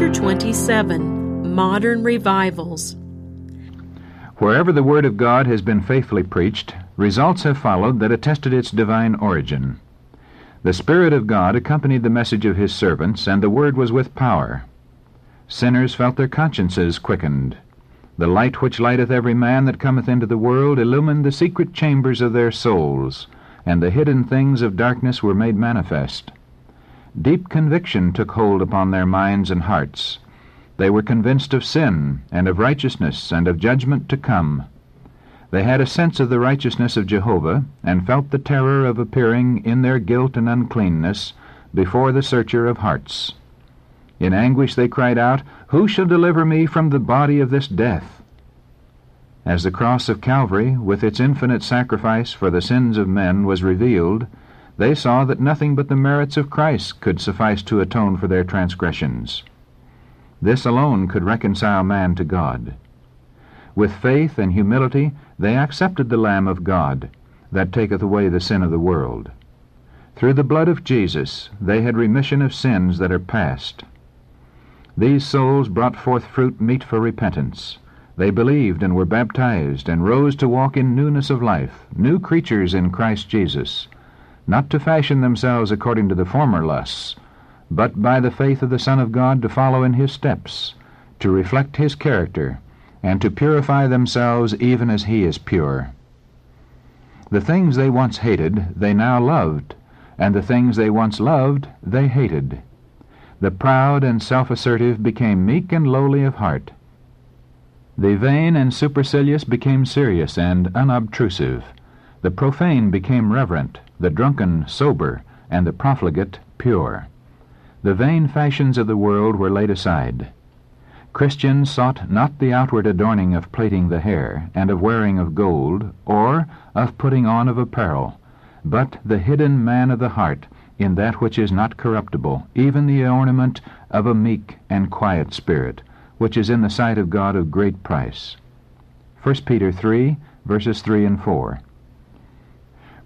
Chapter 27 Modern Revivals Wherever the Word of God has been faithfully preached, results have followed that attested its divine origin. The Spirit of God accompanied the message of His servants, and the Word was with power. Sinners felt their consciences quickened. The light which lighteth every man that cometh into the world illumined the secret chambers of their souls, and the hidden things of darkness were made manifest. Deep conviction took hold upon their minds and hearts. They were convinced of sin, and of righteousness, and of judgment to come. They had a sense of the righteousness of Jehovah, and felt the terror of appearing in their guilt and uncleanness before the searcher of hearts. In anguish they cried out, Who shall deliver me from the body of this death? As the cross of Calvary, with its infinite sacrifice for the sins of men, was revealed, they saw that nothing but the merits of Christ could suffice to atone for their transgressions. This alone could reconcile man to God. With faith and humility they accepted the Lamb of God, that taketh away the sin of the world. Through the blood of Jesus they had remission of sins that are past. These souls brought forth fruit meet for repentance. They believed and were baptized, and rose to walk in newness of life, new creatures in Christ Jesus, not to fashion themselves according to the former lusts, but by the faith of the Son of God to follow in his steps, to reflect his character, and to purify themselves even as he is pure. The things they once hated they now loved, and the things they once loved they hated. The proud and self-assertive became meek and lowly of heart. The vain and supercilious became serious and unobtrusive. The profane became reverent, the drunken sober, and the profligate pure. The vain fashions of the world were laid aside. Christians sought not the outward adorning of plaiting the hair, and of wearing of gold, or of putting on of apparel, but the hidden man of the heart, in that which is not corruptible, even the ornament of a meek and quiet spirit, which is in the sight of God of great price. 1 Peter 3, verses 3 and 4.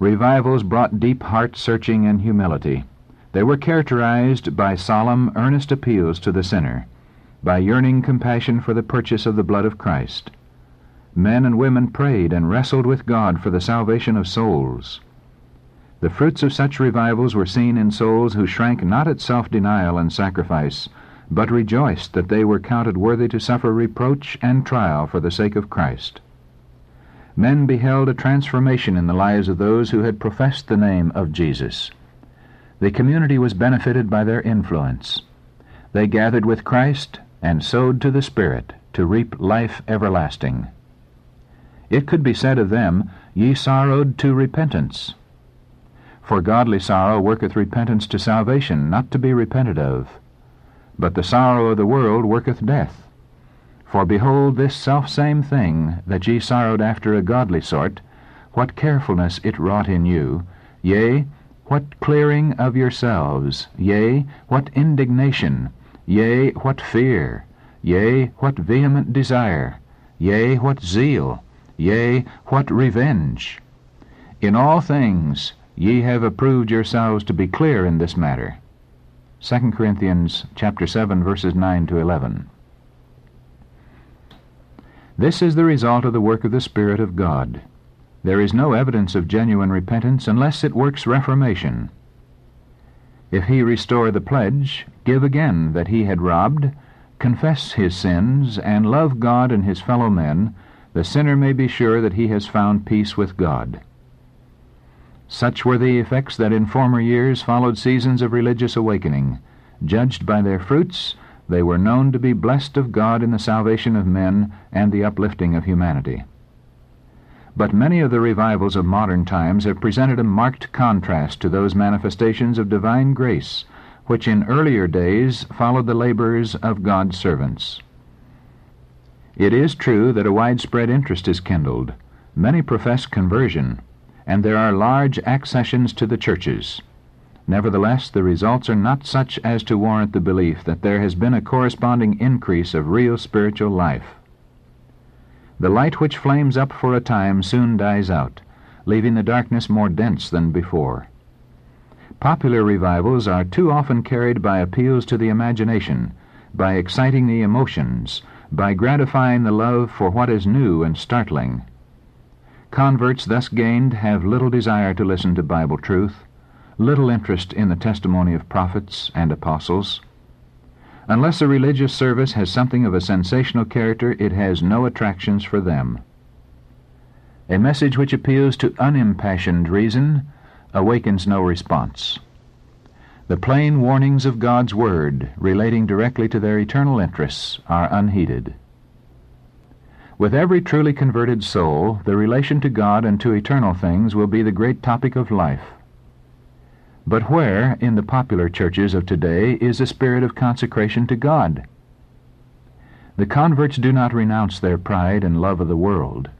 Revivals brought deep heart searching and humility. They were characterized by solemn, earnest appeals to the sinner, by yearning compassion for the purchase of the blood of Christ. Men and women prayed and wrestled with God for the salvation of souls. The fruits of such revivals were seen in souls who shrank not at self-denial and sacrifice, but rejoiced that they were counted worthy to suffer reproach and trial for the sake of Christ men beheld a transformation in the lives of those who had professed the name of Jesus. The community was benefited by their influence. They gathered with Christ and sowed to the Spirit to reap life everlasting. It could be said of them, Ye sorrowed to repentance. For godly sorrow worketh repentance to salvation, not to be repented of. But the sorrow of the world worketh death. For behold, this selfsame thing that ye sorrowed after a godly sort, what carefulness it wrought in you, yea, what clearing of yourselves, yea, what indignation, yea, what fear, yea, what vehement desire, yea, what zeal, yea, what revenge. In all things ye have approved yourselves to be clear in this matter. 2 Corinthians chapter 7 verses 9 to 11. This is the result of the work of the Spirit of God. There is no evidence of genuine repentance unless it works reformation. If he restore the pledge, give again that he had robbed, confess his sins, and love God and his fellow men, the sinner may be sure that he has found peace with God. Such were the effects that in former years followed seasons of religious awakening. Judged by their fruits, they were known to be blessed of God in the salvation of men and the uplifting of humanity. But many of the revivals of modern times have presented a marked contrast to those manifestations of divine grace which in earlier days followed the labors of God's servants. It is true that a widespread interest is kindled. Many profess conversion, and there are large accessions to the churches. Nevertheless, the results are not such as to warrant the belief that there has been a corresponding increase of real spiritual life. The light which flames up for a time soon dies out, leaving the darkness more dense than before. Popular revivals are too often carried by appeals to the imagination, by exciting the emotions, by gratifying the love for what is new and startling. Converts thus gained have little desire to listen to Bible truth, little interest in the testimony of prophets and apostles. Unless a religious service has something of a sensational character, it has no attractions for them. A message which appeals to unimpassioned reason awakens no response. The plain warnings of God's Word, relating directly to their eternal interests, are unheeded. With every truly converted soul, the relation to God and to eternal things will be the great topic of life. But where, in the popular churches of today, is a spirit of consecration to God? The converts do not renounce their pride and love of the world.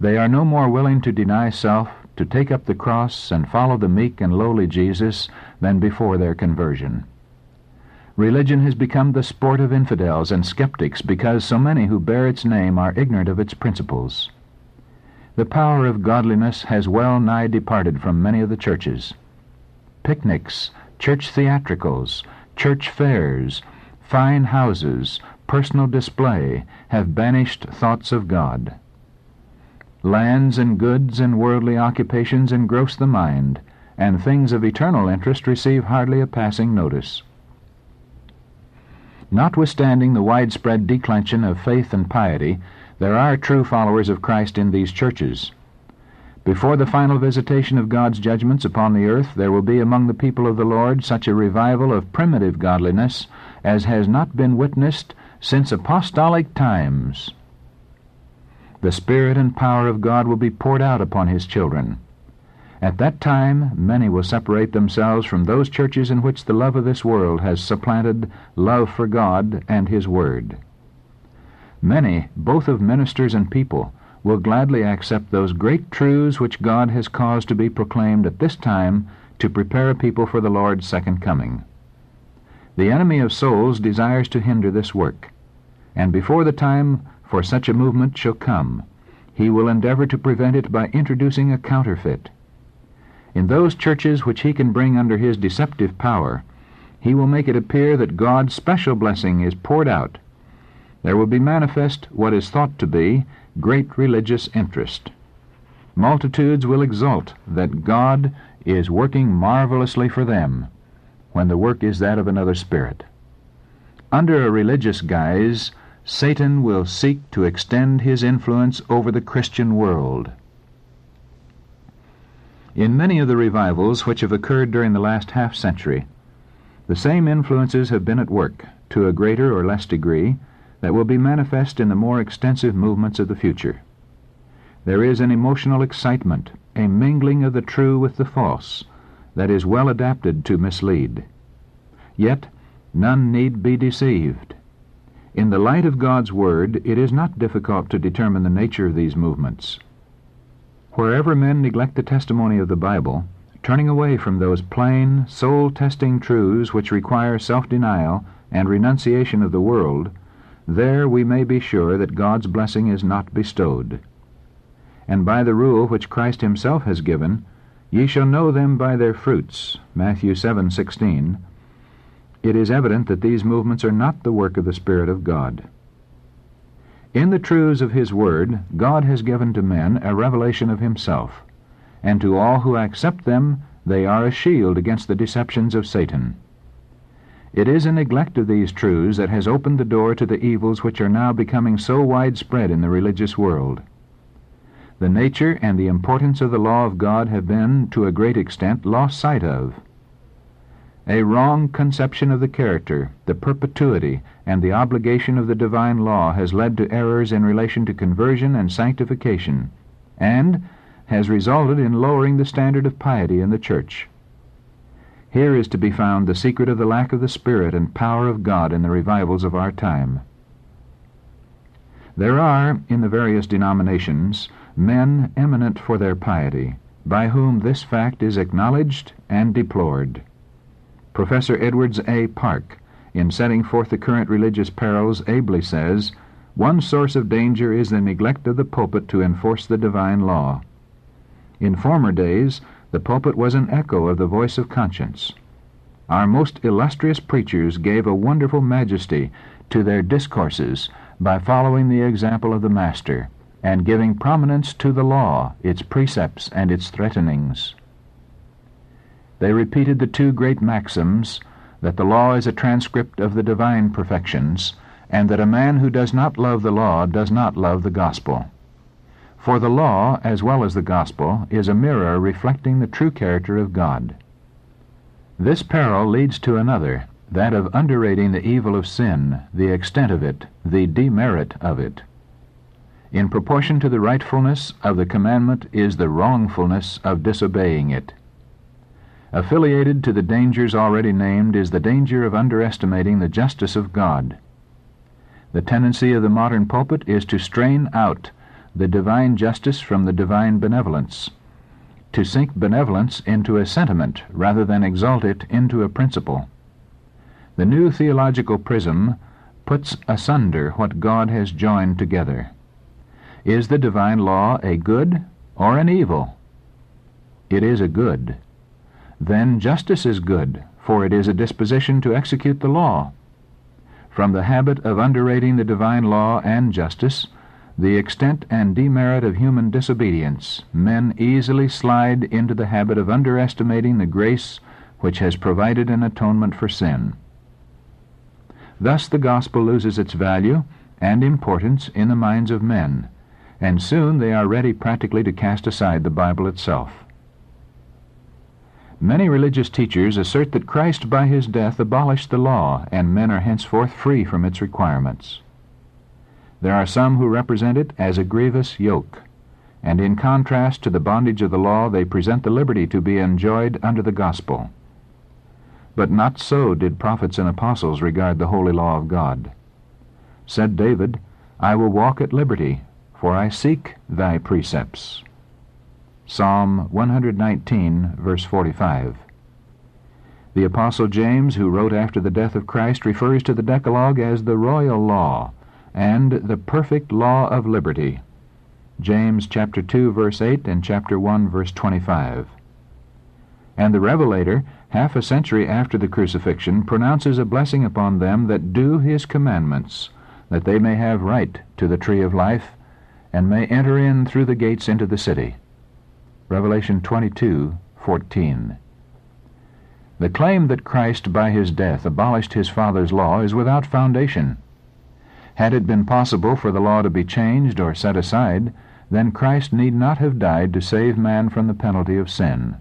They are no more willing to deny self to take up the cross and follow the meek and lowly Jesus than before their conversion. Religion has become the sport of infidels and skeptics because so many who bear its name are ignorant of its principles. The power of godliness has well nigh departed from many of the churches. Picnics, church theatricals, church fairs, fine houses, personal display have banished thoughts of God. Lands and goods and worldly occupations engross the mind, and things of eternal interest receive hardly a passing notice. Notwithstanding the widespread declension of faith and piety, there are true followers of Christ in these churches. Before the final visitation of God's judgments upon the earth, there will be among the people of the Lord such a revival of primitive godliness as has not been witnessed since apostolic times the Spirit and power of God will be poured out upon His children. At that time, many will separate themselves from those churches in which the love of this world has supplanted love for God and His Word. Many, both of ministers and people, will gladly accept those great truths which God has caused to be proclaimed at this time to prepare a people for the Lord's second coming. The enemy of souls desires to hinder this work, and before the time for such a movement shall come, he will endeavor to prevent it by introducing a counterfeit. In those churches which he can bring under his deceptive power, he will make it appear that God's special blessing is poured out. There will be manifest what is thought to be great religious interest. Multitudes will exult that God is working marvelously for them, when the work is that of another spirit. Under a religious guise, Satan will seek to extend his influence over the Christian world. In many of the revivals which have occurred during the last half century, the same influences have been at work, to a greater or less degree, that will be manifest in the more extensive movements of the future. There is an emotional excitement, a mingling of the true with the false, that is well adapted to mislead. Yet none need be deceived. In the light of God's Word, it is not difficult to determine the nature of these movements. Wherever men neglect the testimony of the Bible, turning away from those plain, soul-testing truths which require self-denial and renunciation of the world, there we may be sure that God's blessing is not bestowed. And by the rule which Christ himself has given, ye shall know them by their fruits, Matthew 7:16, it is evident that these movements are not the work of the Spirit of God. In the truths of His Word, God has given to men a revelation of Himself, and to all who accept them they are a shield against the deceptions of Satan. It is a neglect of these truths that has opened the door to the evils which are now becoming so widespread in the religious world. The nature and the importance of the law of God have been, to a great extent, lost sight of. A wrong conception of the character, the perpetuity, and the obligation of the divine law has led to errors in relation to conversion and sanctification, and has resulted in lowering the standard of piety in the church. Here is to be found the secret of the lack of the Spirit and power of God in the revivals of our time. There are, in the various denominations, men eminent for their piety, by whom this fact is acknowledged and deplored. Professor Edwards A. Park, in setting forth the current religious perils, ably says, One source of danger is the neglect of the pulpit to enforce the divine law. In former days, the pulpit was an echo of the voice of conscience. Our most illustrious preachers gave a wonderful majesty to their discourses by following the example of the Master and giving prominence to the law, its precepts, and its threatenings. They repeated the two great maxims that the law is a transcript of the divine perfections, and that a man who does not love the law does not love the gospel. For the law, as well as the gospel, is a mirror reflecting the true character of God. This peril leads to another, that of underrating the evil of sin, the extent of it, the demerit of it. In proportion to the rightfulness of the commandment is the wrongfulness of disobeying it. Affiliated to the dangers already named is the danger of underestimating the justice of God. The tendency of the modern pulpit is to strain out the divine justice from the divine benevolence, to sink benevolence into a sentiment rather than exalt it into a principle. The new theological prism puts asunder what God has joined together. Is the divine law a good or an evil? It is a good. Then justice is good, for it is a disposition to execute the law. From the habit of underrating the divine law and justice, the extent and demerit of human disobedience, men easily slide into the habit of underestimating the grace which has provided an atonement for sin. Thus the gospel loses its value and importance in the minds of men, and soon they are ready practically to cast aside the Bible itself. Many religious teachers assert that Christ by his death abolished the law, and men are henceforth free from its requirements. There are some who represent it as a grievous yoke, and in contrast to the bondage of the law they present the liberty to be enjoyed under the gospel. But not so did prophets and apostles regard the holy law of God. Said David, I will walk at liberty, for I seek thy precepts. Psalm 119, verse 45. The Apostle James, who wrote after the death of Christ, refers to the Decalogue as the royal law, and the perfect law of liberty. James chapter 2 verse 8 and chapter 1 verse 25. And the Revelator, half a century after the crucifixion, pronounces a blessing upon them that do his commandments, that they may have right to the tree of life, and may enter in through the gates into the city. Revelation 22:14. The claim that Christ by his death abolished his Father's law is without foundation. Had it been possible for the law to be changed or set aside, then Christ need not have died to save man from the penalty of sin.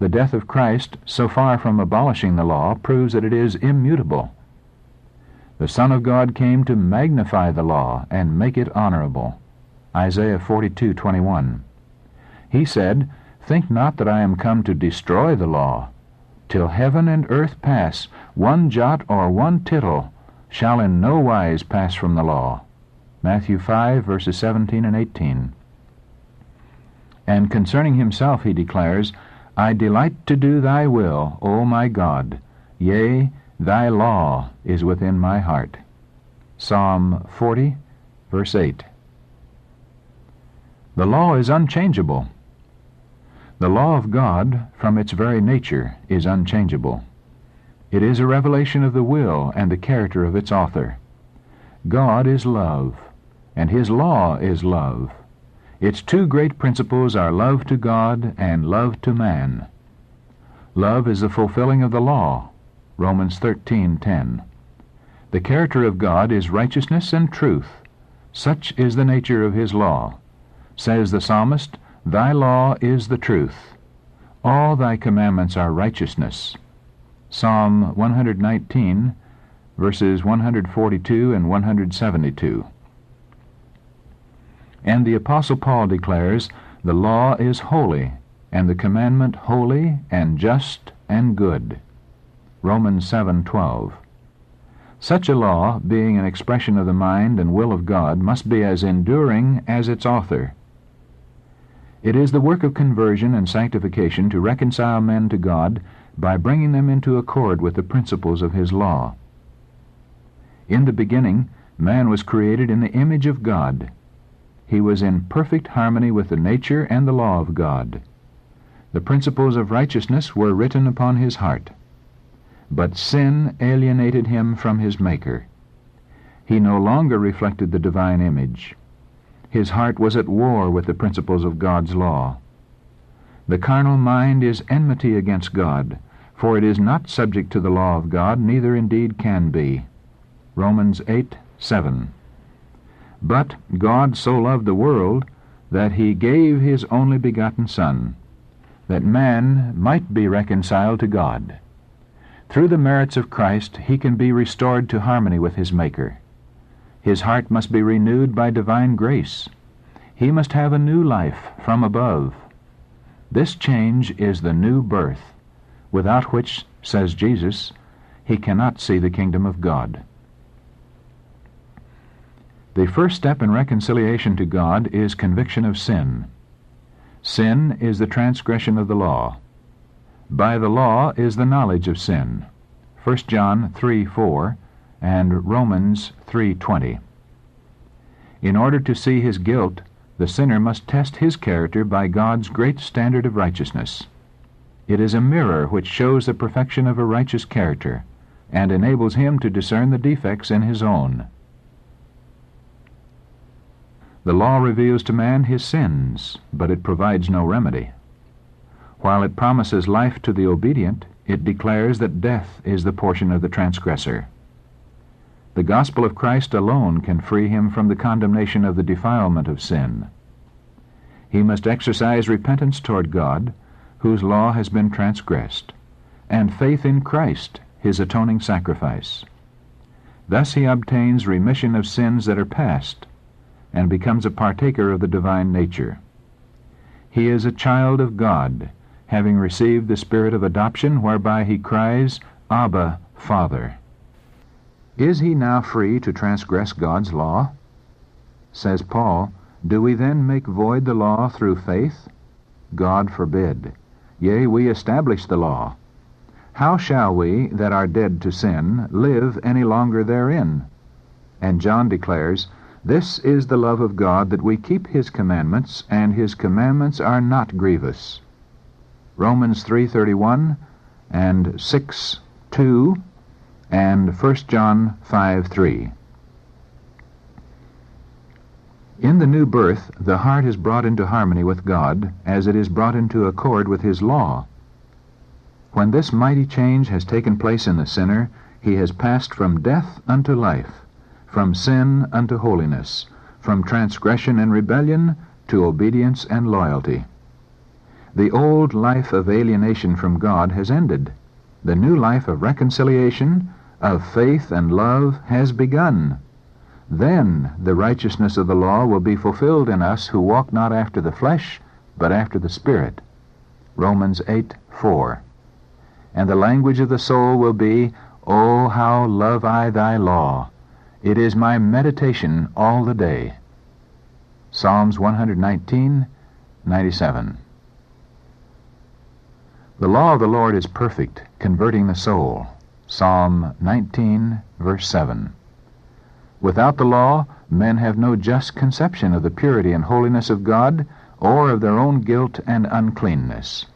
The death of Christ, so far from abolishing the law, proves that it is immutable. The Son of God came to magnify the law and make it honorable. Isaiah 42:21. He said, Think not that I am come to destroy the law. Till heaven and earth pass, one jot or one tittle shall in no wise pass from the law. Matthew 5, verses 17 and 18. And concerning himself he declares, I delight to do thy will, O my God. Yea, thy law is within my heart. Psalm 40, verse 8. The law is unchangeable. The law of God, from its very nature, is unchangeable. It is a revelation of the will and the character of its author. God is love, and His law is love. Its two great principles are love to God and love to man. Love is the fulfilling of the law, Romans 13:10. The character of God is righteousness and truth. Such is the nature of His law. Says the psalmist, Thy law is the truth. All thy commandments are righteousness. Psalm 119, verses 142 and 172. And the Apostle Paul declares, The law is holy, and the commandment holy and just and good. Romans 7:12. Such a law, being an expression of the mind and will of God, must be as enduring as its author. It is the work of conversion and sanctification to reconcile men to God by bringing them into accord with the principles of his law. In the beginning, man was created in the image of God. He was in perfect harmony with the nature and the law of God. The principles of righteousness were written upon his heart. but sin alienated him from his Maker. He no longer reflected the divine image. His heart was at war with the principles of God's law. The carnal mind is enmity against God, for it is not subject to the law of God, neither indeed can be. Romans 8 7. But God so loved the world that he gave his only begotten Son, that man might be reconciled to God. Through the merits of Christ, he can be restored to harmony with his Maker. His heart must be renewed by divine grace. He must have a new life from above. This change is the new birth, without which, says Jesus, he cannot see the kingdom of God. The first step in reconciliation to God is conviction of sin. Sin is the transgression of the law. By the law is the knowledge of sin. 1 John 3 4 and Romans 3:20. In order to see his guilt, the sinner must test his character by God's great standard of righteousness. It is a mirror which shows the perfection of a righteous character and enables him to discern the defects in his own. The law reveals to man his sins, but it provides no remedy. While it promises life to the obedient, it declares that death is the portion of the transgressor. The gospel of Christ alone can free him from the condemnation of the defilement of sin. He must exercise repentance toward God, whose law has been transgressed, and faith in Christ, his atoning sacrifice. Thus he obtains remission of sins that are past, and becomes a partaker of the divine nature. He is a child of God, having received the spirit of adoption whereby he cries, Abba, Father. Is he now free to transgress God's law? Says Paul, Do we then make void the law through faith? God forbid. Yea, we establish the law. How shall we, that are dead to sin, live any longer therein? And John declares, This is the love of God, that we keep his commandments, and his commandments are not grievous. Romans 3.31 and 6.2 and 1 John 5.3. In the new birth, the heart is brought into harmony with God as it is brought into accord with His law. When this mighty change has taken place in the sinner, he has passed from death unto life, from sin unto holiness, from transgression and rebellion to obedience and loyalty. The old life of alienation from God has ended. The new life of reconciliation, of faith and love has begun. Then the righteousness of the law will be fulfilled in us who walk not after the flesh, but after the Spirit. Romans 8 4. And the language of the soul will be, O how love I thy law! It is my meditation all the day. Psalms 119 97. The law of the Lord is perfect, converting the soul. Psalm 19, verse 7. Without the law, men have no just conception of the purity and holiness of God or of their own guilt and uncleanness.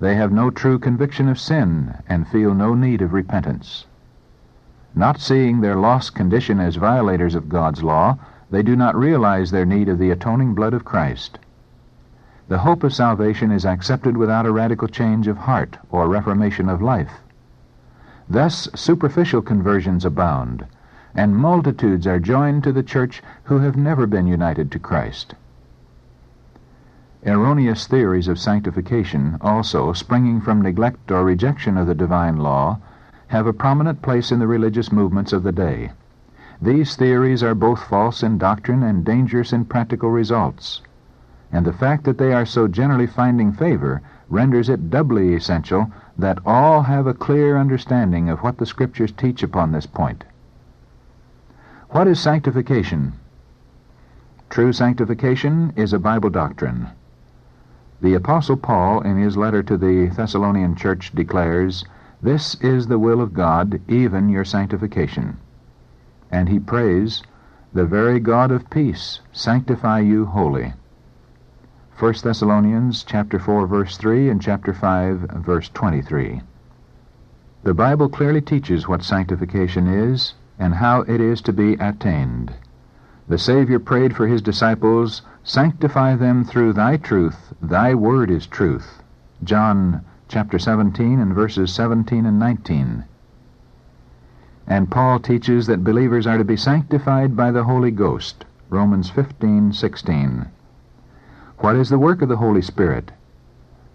They have no true conviction of sin and feel no need of repentance. Not seeing their lost condition as violators of God's law, they do not realize their need of the atoning blood of Christ. The hope of salvation is accepted without a radical change of heart or reformation of life. Thus superficial conversions abound, and multitudes are joined to the church who have never been united to Christ. Erroneous theories of sanctification, also springing from neglect or rejection of the divine law, have a prominent place in the religious movements of the day. These theories are both false in doctrine and dangerous in practical results and the fact that they are so generally finding favor renders it doubly essential that all have a clear understanding of what the Scriptures teach upon this point. What is sanctification? True sanctification is a Bible doctrine. The Apostle Paul, in his letter to the Thessalonian church, declares, This is the will of God, even your sanctification. And he prays, The very God of peace sanctify you wholly. 1 Thessalonians chapter 4 verse 3 and chapter 5 verse 23. The Bible clearly teaches what sanctification is and how it is to be attained. The Savior prayed for his disciples, Sanctify them through thy truth, thy word is truth. John chapter 17 and verses 17 and 19. And Paul teaches that believers are to be sanctified by the Holy Ghost. Romans 15:16. What is the work of the Holy Spirit?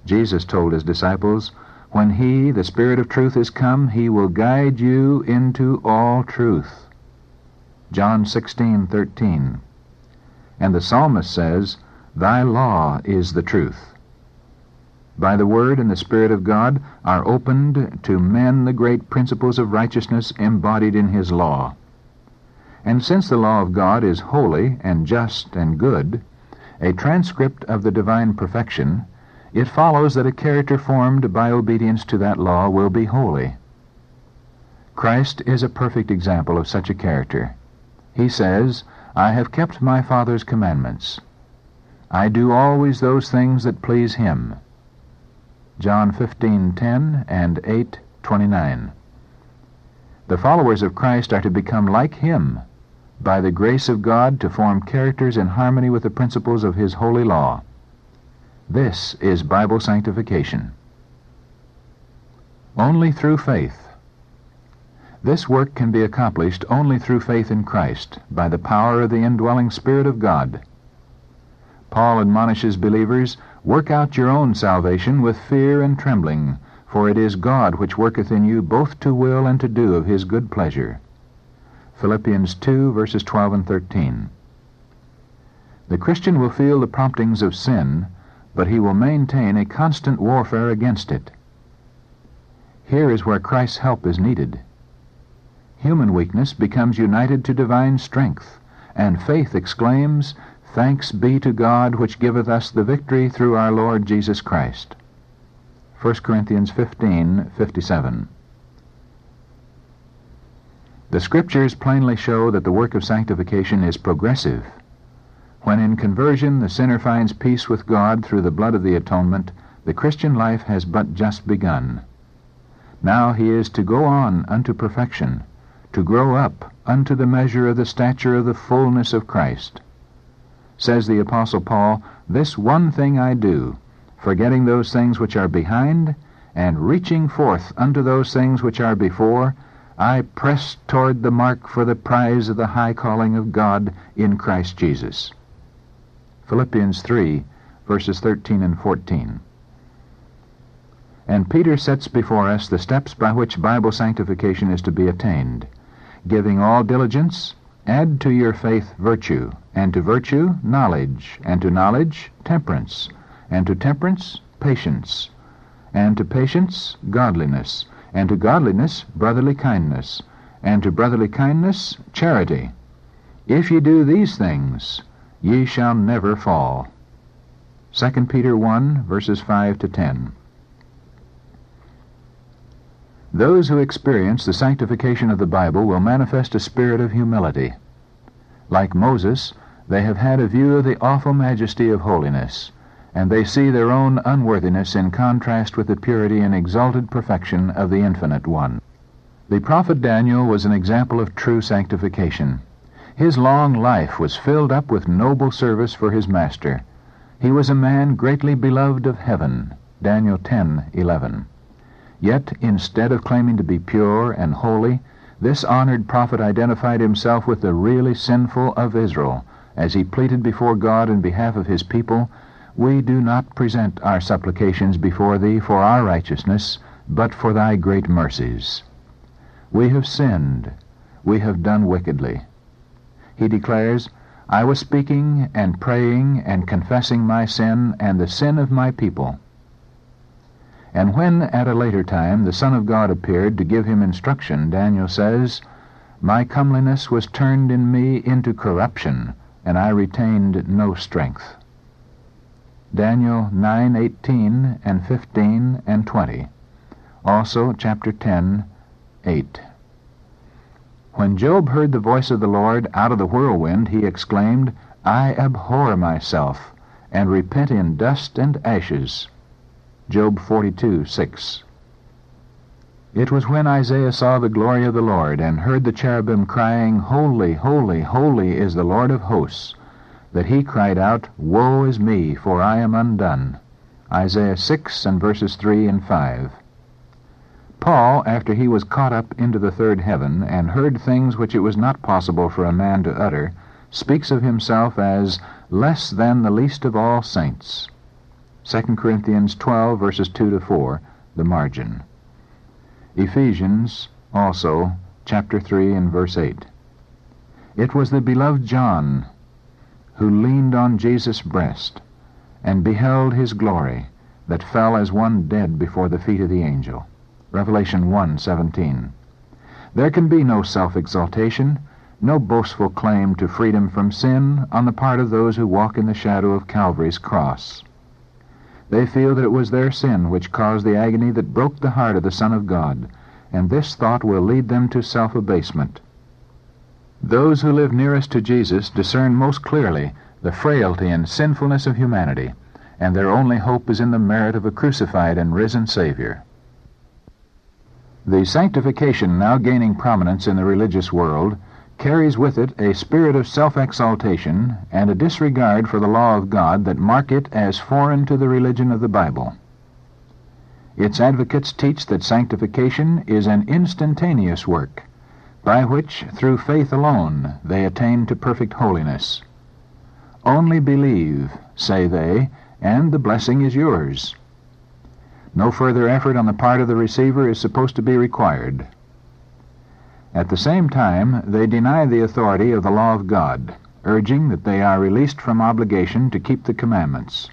Jesus told his disciples, When he, the Spirit of truth, is come, he will guide you into all truth. John 16:13. And the psalmist says, Thy law is the truth. By the Word and the Spirit of God are opened to men the great principles of righteousness embodied in His law. And since the law of God is holy and just and good, a transcript of the divine perfection, it follows that a character formed by obedience to that law will be holy. Christ is a perfect example of such a character. He says, I have kept my Father's commandments. I do always those things that please him. John 15:10 and 8:29. The followers of Christ are to become like him by the grace of God to form characters in harmony with the principles of his holy law. This is Bible sanctification. Only through faith. This work can be accomplished only through faith in Christ, by the power of the indwelling Spirit of God. Paul admonishes believers, Work out your own salvation with fear and trembling, for it is God which worketh in you both to will and to do of his good pleasure. Philippians 2, verses 12 and 13. The Christian will feel the promptings of sin, but he will maintain a constant warfare against it. Here is where Christ's help is needed. Human weakness becomes united to divine strength, and faith exclaims, Thanks be to God which giveth us the victory through our Lord Jesus Christ. 1 Corinthians 15:57. The Scriptures plainly show that the work of sanctification is progressive. When in conversion the sinner finds peace with God through the blood of the atonement, the Christian life has but just begun. Now he is to go on unto perfection, to grow up unto the measure of the stature of the fullness of Christ. Says the Apostle Paul, This one thing I do, forgetting those things which are behind, and reaching forth unto those things which are before, I press toward the mark for the prize of the high calling of God in Christ Jesus. Philippians 3, verses 13 and 14. And Peter sets before us the steps by which Bible sanctification is to be attained, giving all diligence, add to your faith virtue, and to virtue knowledge, and to knowledge temperance, and to temperance patience, and to patience godliness, and to godliness brotherly kindness, and to brotherly kindness charity. If ye do these things, ye shall never fall. 2 Peter 1, verses 5 to 10. Those who experience the sanctification of the Bible will manifest a spirit of humility. Like Moses, they have had a view of the awful majesty of holiness, and they see their own unworthiness in contrast with the purity and exalted perfection of the Infinite One. The prophet Daniel was an example of true sanctification. His long life was filled up with noble service for his master. He was a man greatly beloved of heaven. Daniel 10:11. Yet, instead of claiming to be pure and holy, this honored prophet identified himself with the really sinful of Israel as he pleaded before God in behalf of his people, We do not present our supplications before thee for our righteousness, but for thy great mercies. We have sinned, we have done wickedly. He declares, I was speaking and praying and confessing my sin and the sin of my people. And when at a later time the Son of God appeared to give him instruction, Daniel says, My comeliness was turned in me into corruption, and I retained no strength. Daniel 9:18 and 15 and 20. Also chapter 10, 8. When Job heard the voice of the Lord out of the whirlwind, he exclaimed, I abhor myself, and repent in dust and ashes. Job 42, 6. It was when Isaiah saw the glory of the Lord and heard the cherubim crying, Holy, holy, holy is the Lord of hosts, that he cried out, Woe is me, for I am undone. Isaiah 6 and verses 3 and 5. Paul, after he was caught up into the third heaven and heard things which it was not possible for a man to utter, speaks of himself as less than the least of all saints. 2 Corinthians 12 verses 2 to 4, the margin. Ephesians, also, chapter 3 and verse 8. It was the beloved John who leaned on Jesus' breast and beheld his glory that fell as one dead before the feet of the angel. Revelation 1:17. There can be no self-exaltation, no boastful claim to freedom from sin on the part of those who walk in the shadow of Calvary's cross. They feel that it was their sin which caused the agony that broke the heart of the Son of God, and this thought will lead them to self-abasement. Those who live nearest to Jesus discern most clearly the frailty and sinfulness of humanity, and their only hope is in the merit of a crucified and risen Savior. The sanctification now gaining prominence in the religious world carries with it a spirit of self-exaltation and a disregard for the law of God that mark it as foreign to the religion of the Bible. Its advocates teach that sanctification is an instantaneous work, by which, through faith alone, they attain to perfect holiness. Only believe, say they, and the blessing is yours. No further effort on the part of the receiver is supposed to be required. At the same time, they deny the authority of the law of God, urging that they are released from obligation to keep the commandments.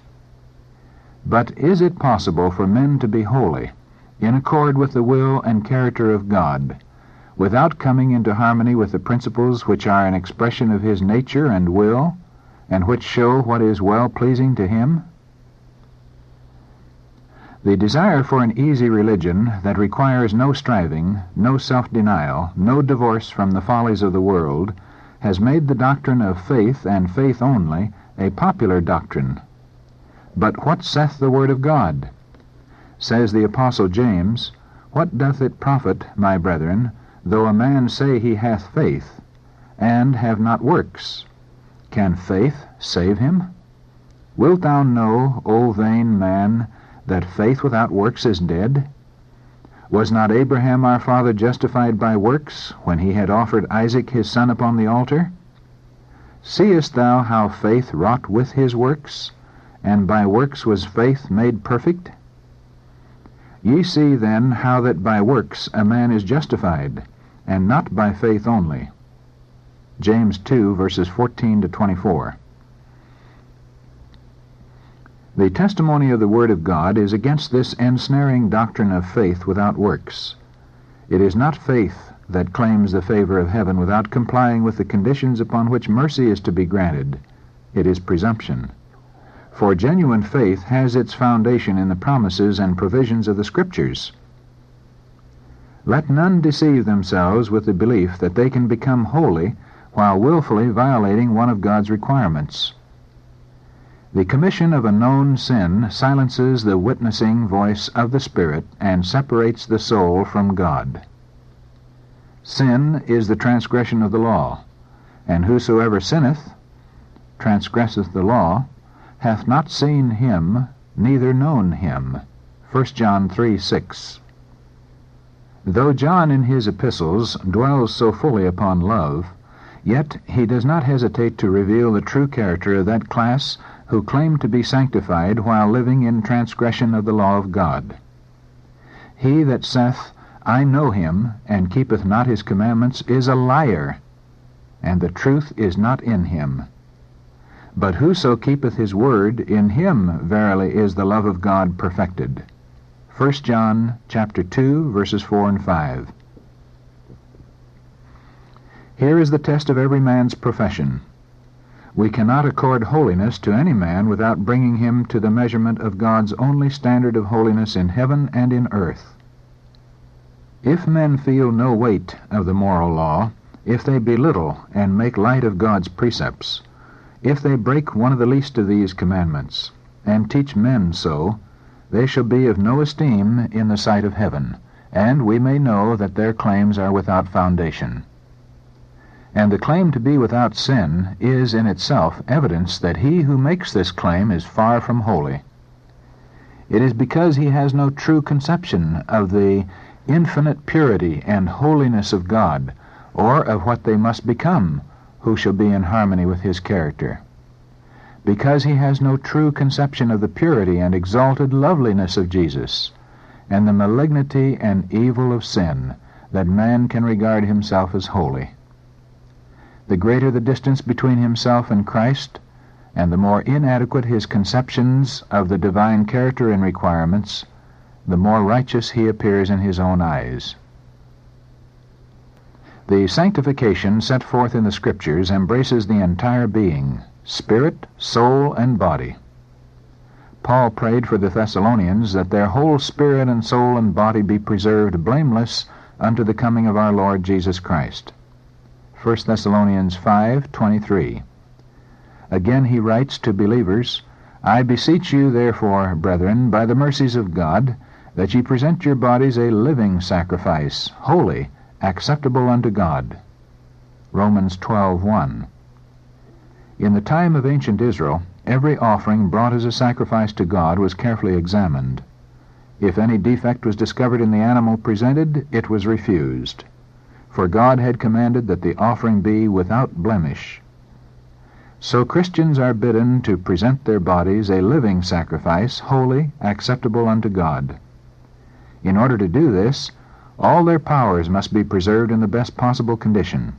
But is it possible for men to be holy, in accord with the will and character of God, without coming into harmony with the principles which are an expression of His nature and will, and which show what is well pleasing to Him? The desire for an easy religion that requires no striving, no self-denial, no divorce from the follies of the world, has made the doctrine of faith and faith only a popular doctrine. But what saith the word of God? Says the Apostle James, What doth it profit, my brethren, though a man say he hath faith, and have not works? Can faith save him? Wilt thou know, O vain man, that faith without works is dead? Was not Abraham our father justified by works when he had offered Isaac his son upon the altar? Seest thou how faith wrought with his works, and by works was faith made perfect? Ye see then how that by works a man is justified, and not by faith only. James 2, verses 14 to 24. The testimony of the Word of God is against this ensnaring doctrine of faith without works. It is not faith that claims the favor of heaven without complying with the conditions upon which mercy is to be granted. It is presumption. For genuine faith has its foundation in the promises and provisions of the Scriptures. Let none deceive themselves with the belief that they can become holy while wilfully violating one of God's requirements. The commission of a known sin silences the witnessing voice of the Spirit and separates the soul from God. Sin is the transgression of the law, and whosoever sinneth, transgresseth the law, hath not seen him, neither known him. 1 John 3 6. Though John in his epistles dwells so fully upon love, yet he does not hesitate to reveal the true character of that class who claim to be sanctified while living in transgression of the law of God. He that saith, I know him, and keepeth not his commandments, is a liar, and the truth is not in him. But whoso keepeth his word, in him verily is the love of God perfected. 1 John chapter 2, verses 4 and 5. Here is the test of every man's profession. We cannot accord holiness to any man without bringing him to the measurement of God's only standard of holiness in heaven and in earth. If men feel no weight of the moral law, if they belittle and make light of God's precepts, if they break one of the least of these commandments, and teach men so, they shall be of no esteem in the sight of heaven, and we may know that their claims are without foundation. And the claim to be without sin is in itself evidence that he who makes this claim is far from holy. It is because he has no true conception of the infinite purity and holiness of God, or of what they must become who shall be in harmony with his character. Because he has no true conception of the purity and exalted loveliness of Jesus, and the malignity and evil of sin, that man can regard himself as holy. The greater the distance between himself and Christ, and the more inadequate his conceptions of the divine character and requirements, the more righteous he appears in his own eyes. The sanctification set forth in the Scriptures embraces the entire being, spirit, soul, and body. Paul prayed for the Thessalonians that their whole spirit and soul and body be preserved blameless unto the coming of our Lord Jesus Christ. 1 Thessalonians 5:23. Again he writes to believers, I beseech you therefore, brethren, by the mercies of God, that ye present your bodies a living sacrifice, holy, acceptable unto God. Romans 12:1. In the time of ancient Israel, every offering brought as a sacrifice to God was carefully examined. If any defect was discovered in the animal presented, it was refused. For God had commanded that the offering be without blemish. So Christians are bidden to present their bodies a living sacrifice, holy, acceptable unto God. In order to do this, all their powers must be preserved in the best possible condition.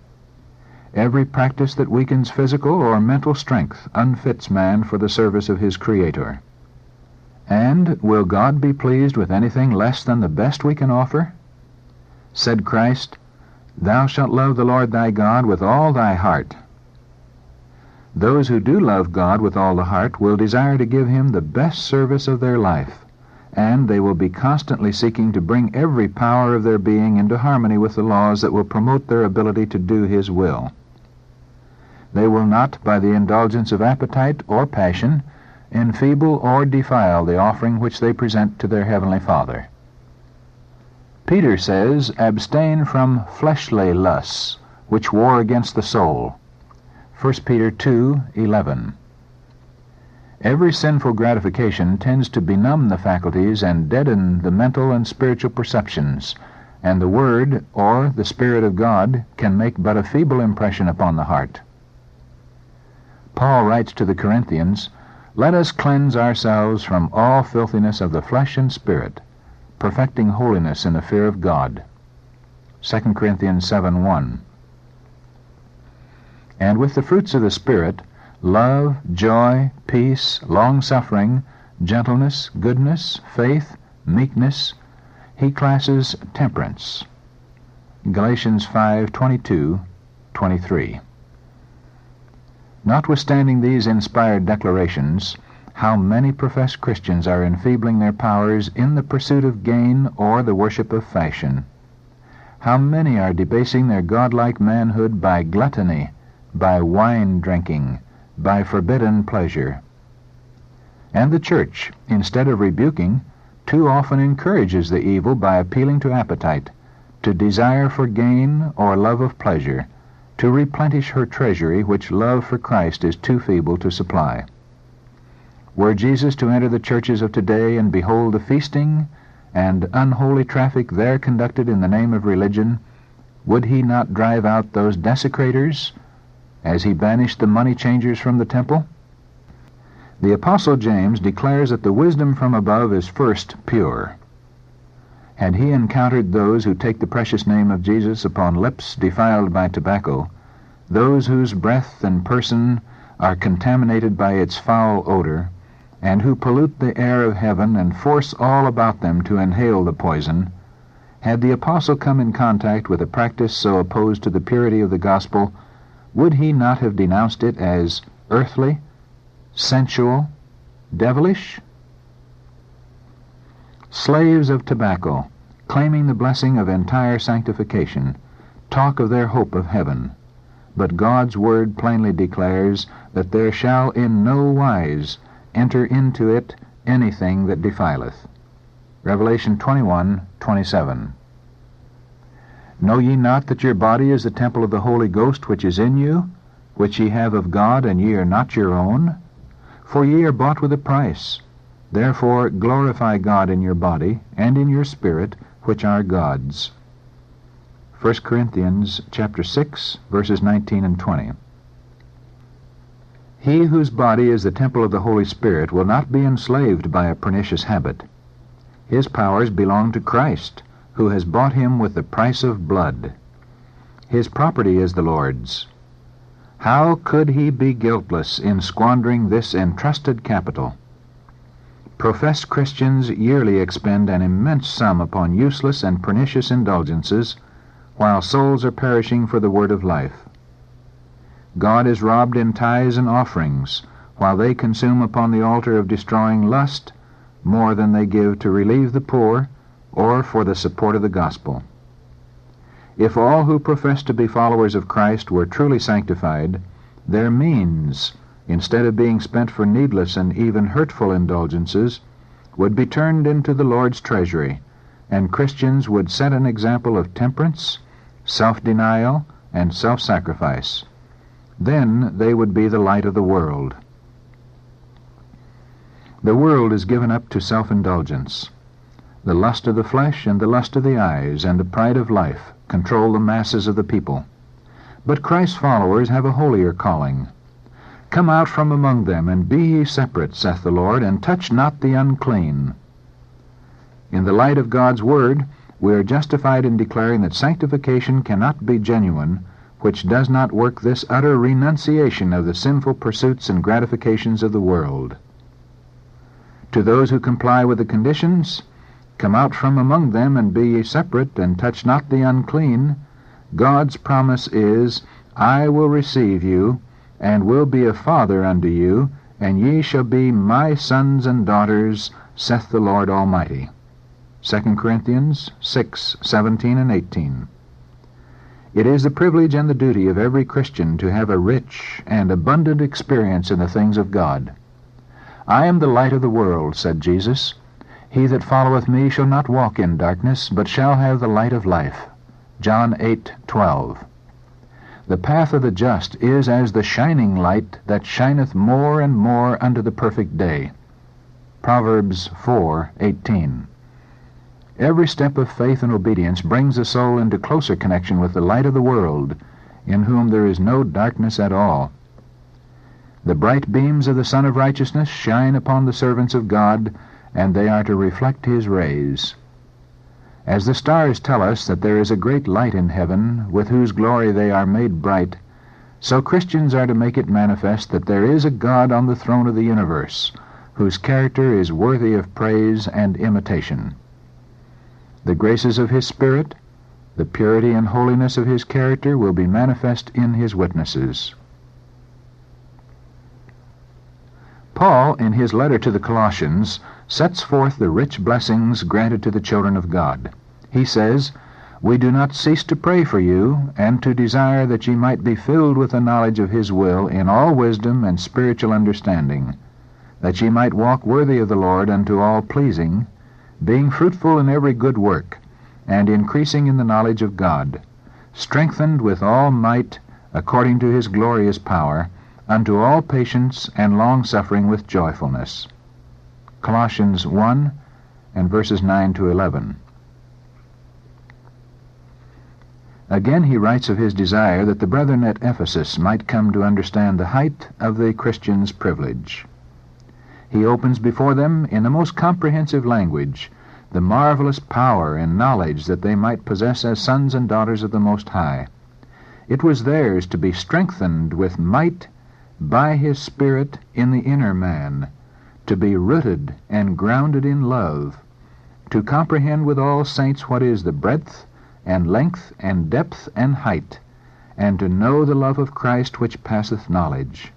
Every practice that weakens physical or mental strength unfits man for the service of his Creator. And will God be pleased with anything less than the best we can offer? Said Christ, Thou shalt love the Lord thy God with all thy heart. Those who do love God with all the heart will desire to give him the best service of their life, and they will be constantly seeking to bring every power of their being into harmony with the laws that will promote their ability to do his will. They will not, by the indulgence of appetite or passion, enfeeble or defile the offering which they present to their Heavenly Father. Peter says, Abstain from fleshly lusts, which war against the soul. 1 Peter 2 11. Every sinful gratification tends to benumb the faculties and deaden the mental and spiritual perceptions, and the Word, or the Spirit of God, can make but a feeble impression upon the heart. Paul writes to the Corinthians, Let us cleanse ourselves from all filthiness of the flesh and spirit, perfecting holiness in the fear of God. 2 Corinthians 7 1. And with the fruits of the Spirit, love, joy, peace, long suffering, gentleness, goodness, faith, meekness, he classes temperance. Galatians 5 22 23. Notwithstanding these inspired declarations, how many professed Christians are enfeebling their powers in the pursuit of gain or the worship of fashion? How many are debasing their godlike manhood by gluttony, by wine drinking, by forbidden pleasure? And the church, instead of rebuking, too often encourages the evil by appealing to appetite, to desire for gain or love of pleasure, to replenish her treasury which love for Christ is too feeble to supply. Were Jesus to enter the churches of today and behold the feasting and unholy traffic there conducted in the name of religion, would he not drive out those desecrators as he banished the money changers from the temple? The Apostle James declares that the wisdom from above is first pure. Had he encountered those who take the precious name of Jesus upon lips defiled by tobacco, those whose breath and person are contaminated by its foul odor, and who pollute the air of heaven and force all about them to inhale the poison, had the apostle come in contact with a practice so opposed to the purity of the gospel, would he not have denounced it as earthly, sensual, devilish? Slaves of tobacco, claiming the blessing of entire sanctification, talk of their hope of heaven. But God's word plainly declares that there shall in no wise enter into it anything that defileth. Revelation 21, 27. Know ye not that your body is the temple of the Holy Ghost which is in you, which ye have of God, and ye are not your own? For ye are bought with a price. Therefore glorify God in your body and in your spirit, which are God's. 1 Corinthians chapter 6, verses 19 and 20. He whose body is the temple of the Holy Spirit will not be enslaved by a pernicious habit. His powers belong to Christ, who has bought him with the price of blood. His property is the Lord's. How could he be guiltless in squandering this entrusted capital? Professed Christians yearly expend an immense sum upon useless and pernicious indulgences, while souls are perishing for the word of life. God is robbed in tithes and offerings, while they consume upon the altar of destroying lust more than they give to relieve the poor or for the support of the gospel. If all who profess to be followers of Christ were truly sanctified, their means, instead of being spent for needless and even hurtful indulgences, would be turned into the Lord's treasury, and Christians would set an example of temperance, self-denial, and self-sacrifice. Then they would be the light of the world. The world is given up to self-indulgence. The lust of the flesh and the lust of the eyes and the pride of life control the masses of the people. But Christ's followers have a holier calling. Come out from among them, and be ye separate, saith the Lord, and touch not the unclean. In the light of God's Word, we are justified in declaring that sanctification cannot be genuine which does not work this utter renunciation of the sinful pursuits and gratifications of the world. To those who comply with the conditions, Come out from among them, and be ye separate, and touch not the unclean. God's promise is, I will receive you, and will be a father unto you, and ye shall be my sons and daughters, saith the Lord Almighty. 2 Corinthians 6, 17 and 18. It is the privilege and the duty of every Christian to have a rich and abundant experience in the things of God. I am the light of the world, said Jesus. He that followeth me shall not walk in darkness, but shall have the light of life. John 8:12. The path of the just is as the shining light that shineth more and more unto the perfect day. Proverbs 4:18. Every step of faith and obedience brings the soul into closer connection with the light of the world, in whom there is no darkness at all. The bright beams of the Sun of Righteousness shine upon the servants of God and they are to reflect his rays. As the stars tell us that there is a great light in heaven, with whose glory they are made bright, so Christians are to make it manifest that there is a God on the throne of the universe, whose character is worthy of praise and imitation. The graces of his Spirit, the purity and holiness of his character will be manifest in his witnesses. Paul, in his letter to the Colossians, sets forth the rich blessings granted to the children of God. He says, We do not cease to pray for you, and to desire that ye might be filled with the knowledge of his will in all wisdom and spiritual understanding, that ye might walk worthy of the Lord unto all pleasing, being fruitful in every good work, and increasing in the knowledge of God, strengthened with all might according to his glorious power, unto all patience and long suffering with joyfulness. Colossians 1 and verses 9 to 11. Again he writes of his desire that the brethren at Ephesus might come to understand the height of the Christian's privilege. He opens before them in the most comprehensive language the marvelous power and knowledge that they might possess as sons and daughters of the Most High. It was theirs to be strengthened with might by his Spirit in the inner man, to be rooted and grounded in love, to comprehend with all saints what is the breadth and length and depth and height, and to know the love of Christ which passeth knowledge.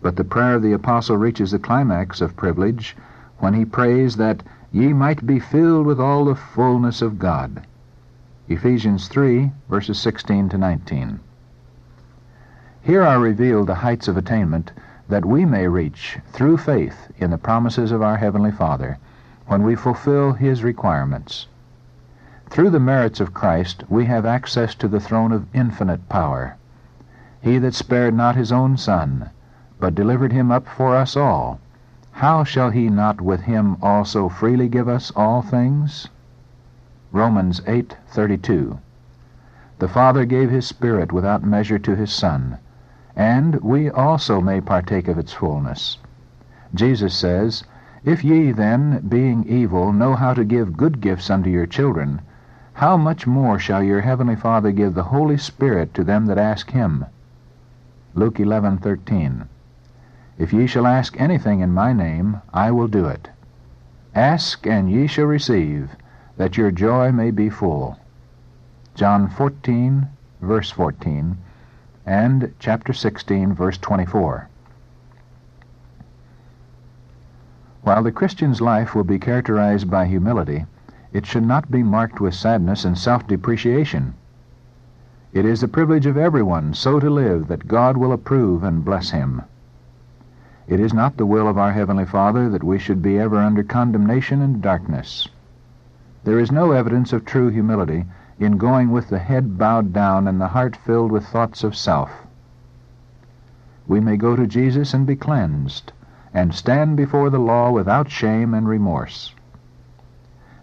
But the prayer of the apostle reaches the climax of privilege when he prays that ye might be filled with all the fullness of God. Ephesians 3, verses 16 to 19. Here are revealed the heights of attainment that we may reach through faith in the promises of our Heavenly Father when we fulfill His requirements. Through the merits of Christ we have access to the throne of infinite power. He that spared not his own Son, but delivered him up for us all, how shall he not with him also freely give us all things? Romans 8:32. The Father gave his Spirit without measure to his Son, and we also may partake of its fullness. Jesus says, If ye then, being evil, know how to give good gifts unto your children, how much more shall your heavenly Father give the Holy Spirit to them that ask him? Luke 11:13. If ye shall ask anything in my name, I will do it. Ask, and ye shall receive, that your joy may be full. John 14, verse 14, and chapter 16, verse 24. While the Christian's life will be characterized by humility, it should not be marked with sadness and self-depreciation. It is the privilege of everyone so to live that God will approve and bless him. It is not the will of our Heavenly Father that we should be ever under condemnation and darkness. There is no evidence of true humility in going with the head bowed down and the heart filled with thoughts of self. We may go to Jesus and be cleansed, and stand before the law without shame and remorse.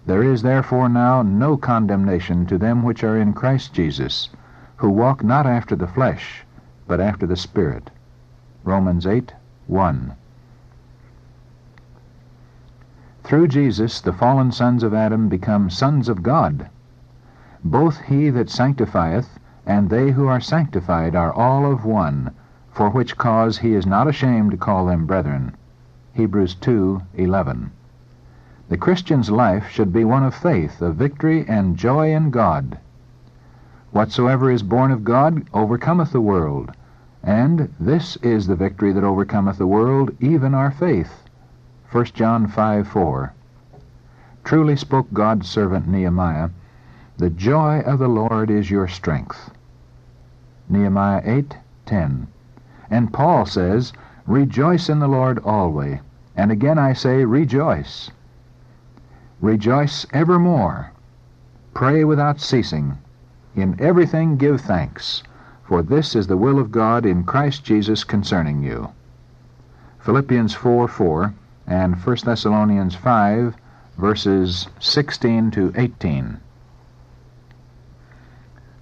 There is therefore now no condemnation to them which are in Christ Jesus, who walk not after the flesh, but after the Spirit. Romans 8, 1. Through Jesus the fallen sons of Adam become sons of God. Both he that sanctifieth and they who are sanctified are all of one, for which cause he is not ashamed to call them brethren. Hebrews 2:11. The Christian's life should be one of faith, of victory, and joy in God. Whatsoever is born of God overcometh the world, and this is the victory that overcometh the world, even our faith. 1 John 5 4. Truly spoke God's servant Nehemiah, The joy of the Lord is your strength. Nehemiah 8 10. And Paul says, Rejoice in the Lord always. And again I say, Rejoice. Rejoice evermore. Pray without ceasing. In everything give thanks for this is the will of God in Christ Jesus concerning you. Philippians 4 4 and 1 Thessalonians 5, verses 16 to 18.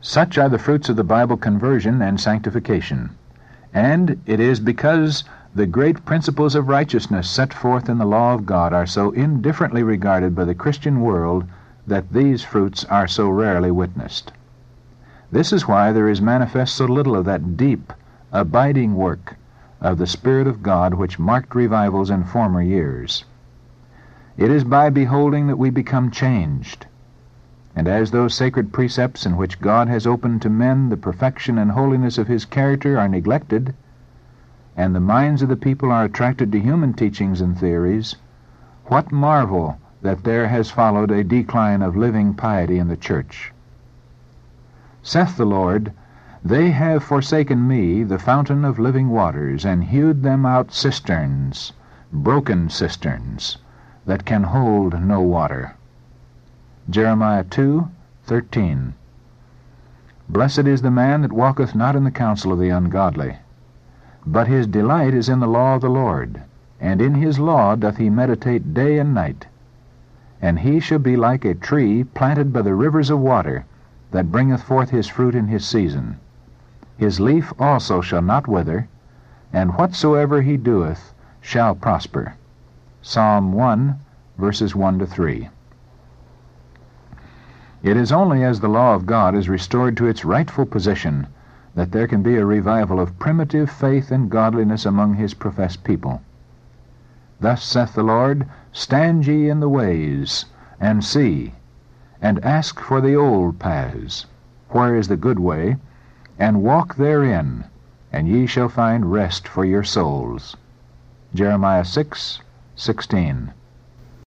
Such are the fruits of the Bible conversion and sanctification. And it is because the great principles of righteousness set forth in the law of God are so indifferently regarded by the Christian world that these fruits are so rarely witnessed. This is why there is manifest so little of that deep, abiding work of the Spirit of God which marked revivals in former years. It is by beholding that we become changed. And as those sacred precepts in which God has opened to men the perfection and holiness of His character are neglected, and the minds of the people are attracted to human teachings and theories, what marvel that there has followed a decline of living piety in the church? Saith the Lord, They have forsaken me, the fountain of living waters, and hewed them out cisterns, broken cisterns, that can hold no water. Jeremiah 2, 13. Blessed is the man that walketh not in the counsel of the ungodly, but his delight is in the law of the Lord, and in his law doth he meditate day and night. And he shall be like a tree planted by the rivers of water, that bringeth forth his fruit in his season. His leaf also shall not wither, and whatsoever he doeth shall prosper. Psalm 1, verses 1 to 3. It is only as the law of God is restored to its rightful position that there can be a revival of primitive faith and godliness among his professed people. Thus saith the Lord, Stand ye in the ways, and see, and ask for the old paths, where is the good way, and walk therein, and ye shall find rest for your souls. Jeremiah 6, 16.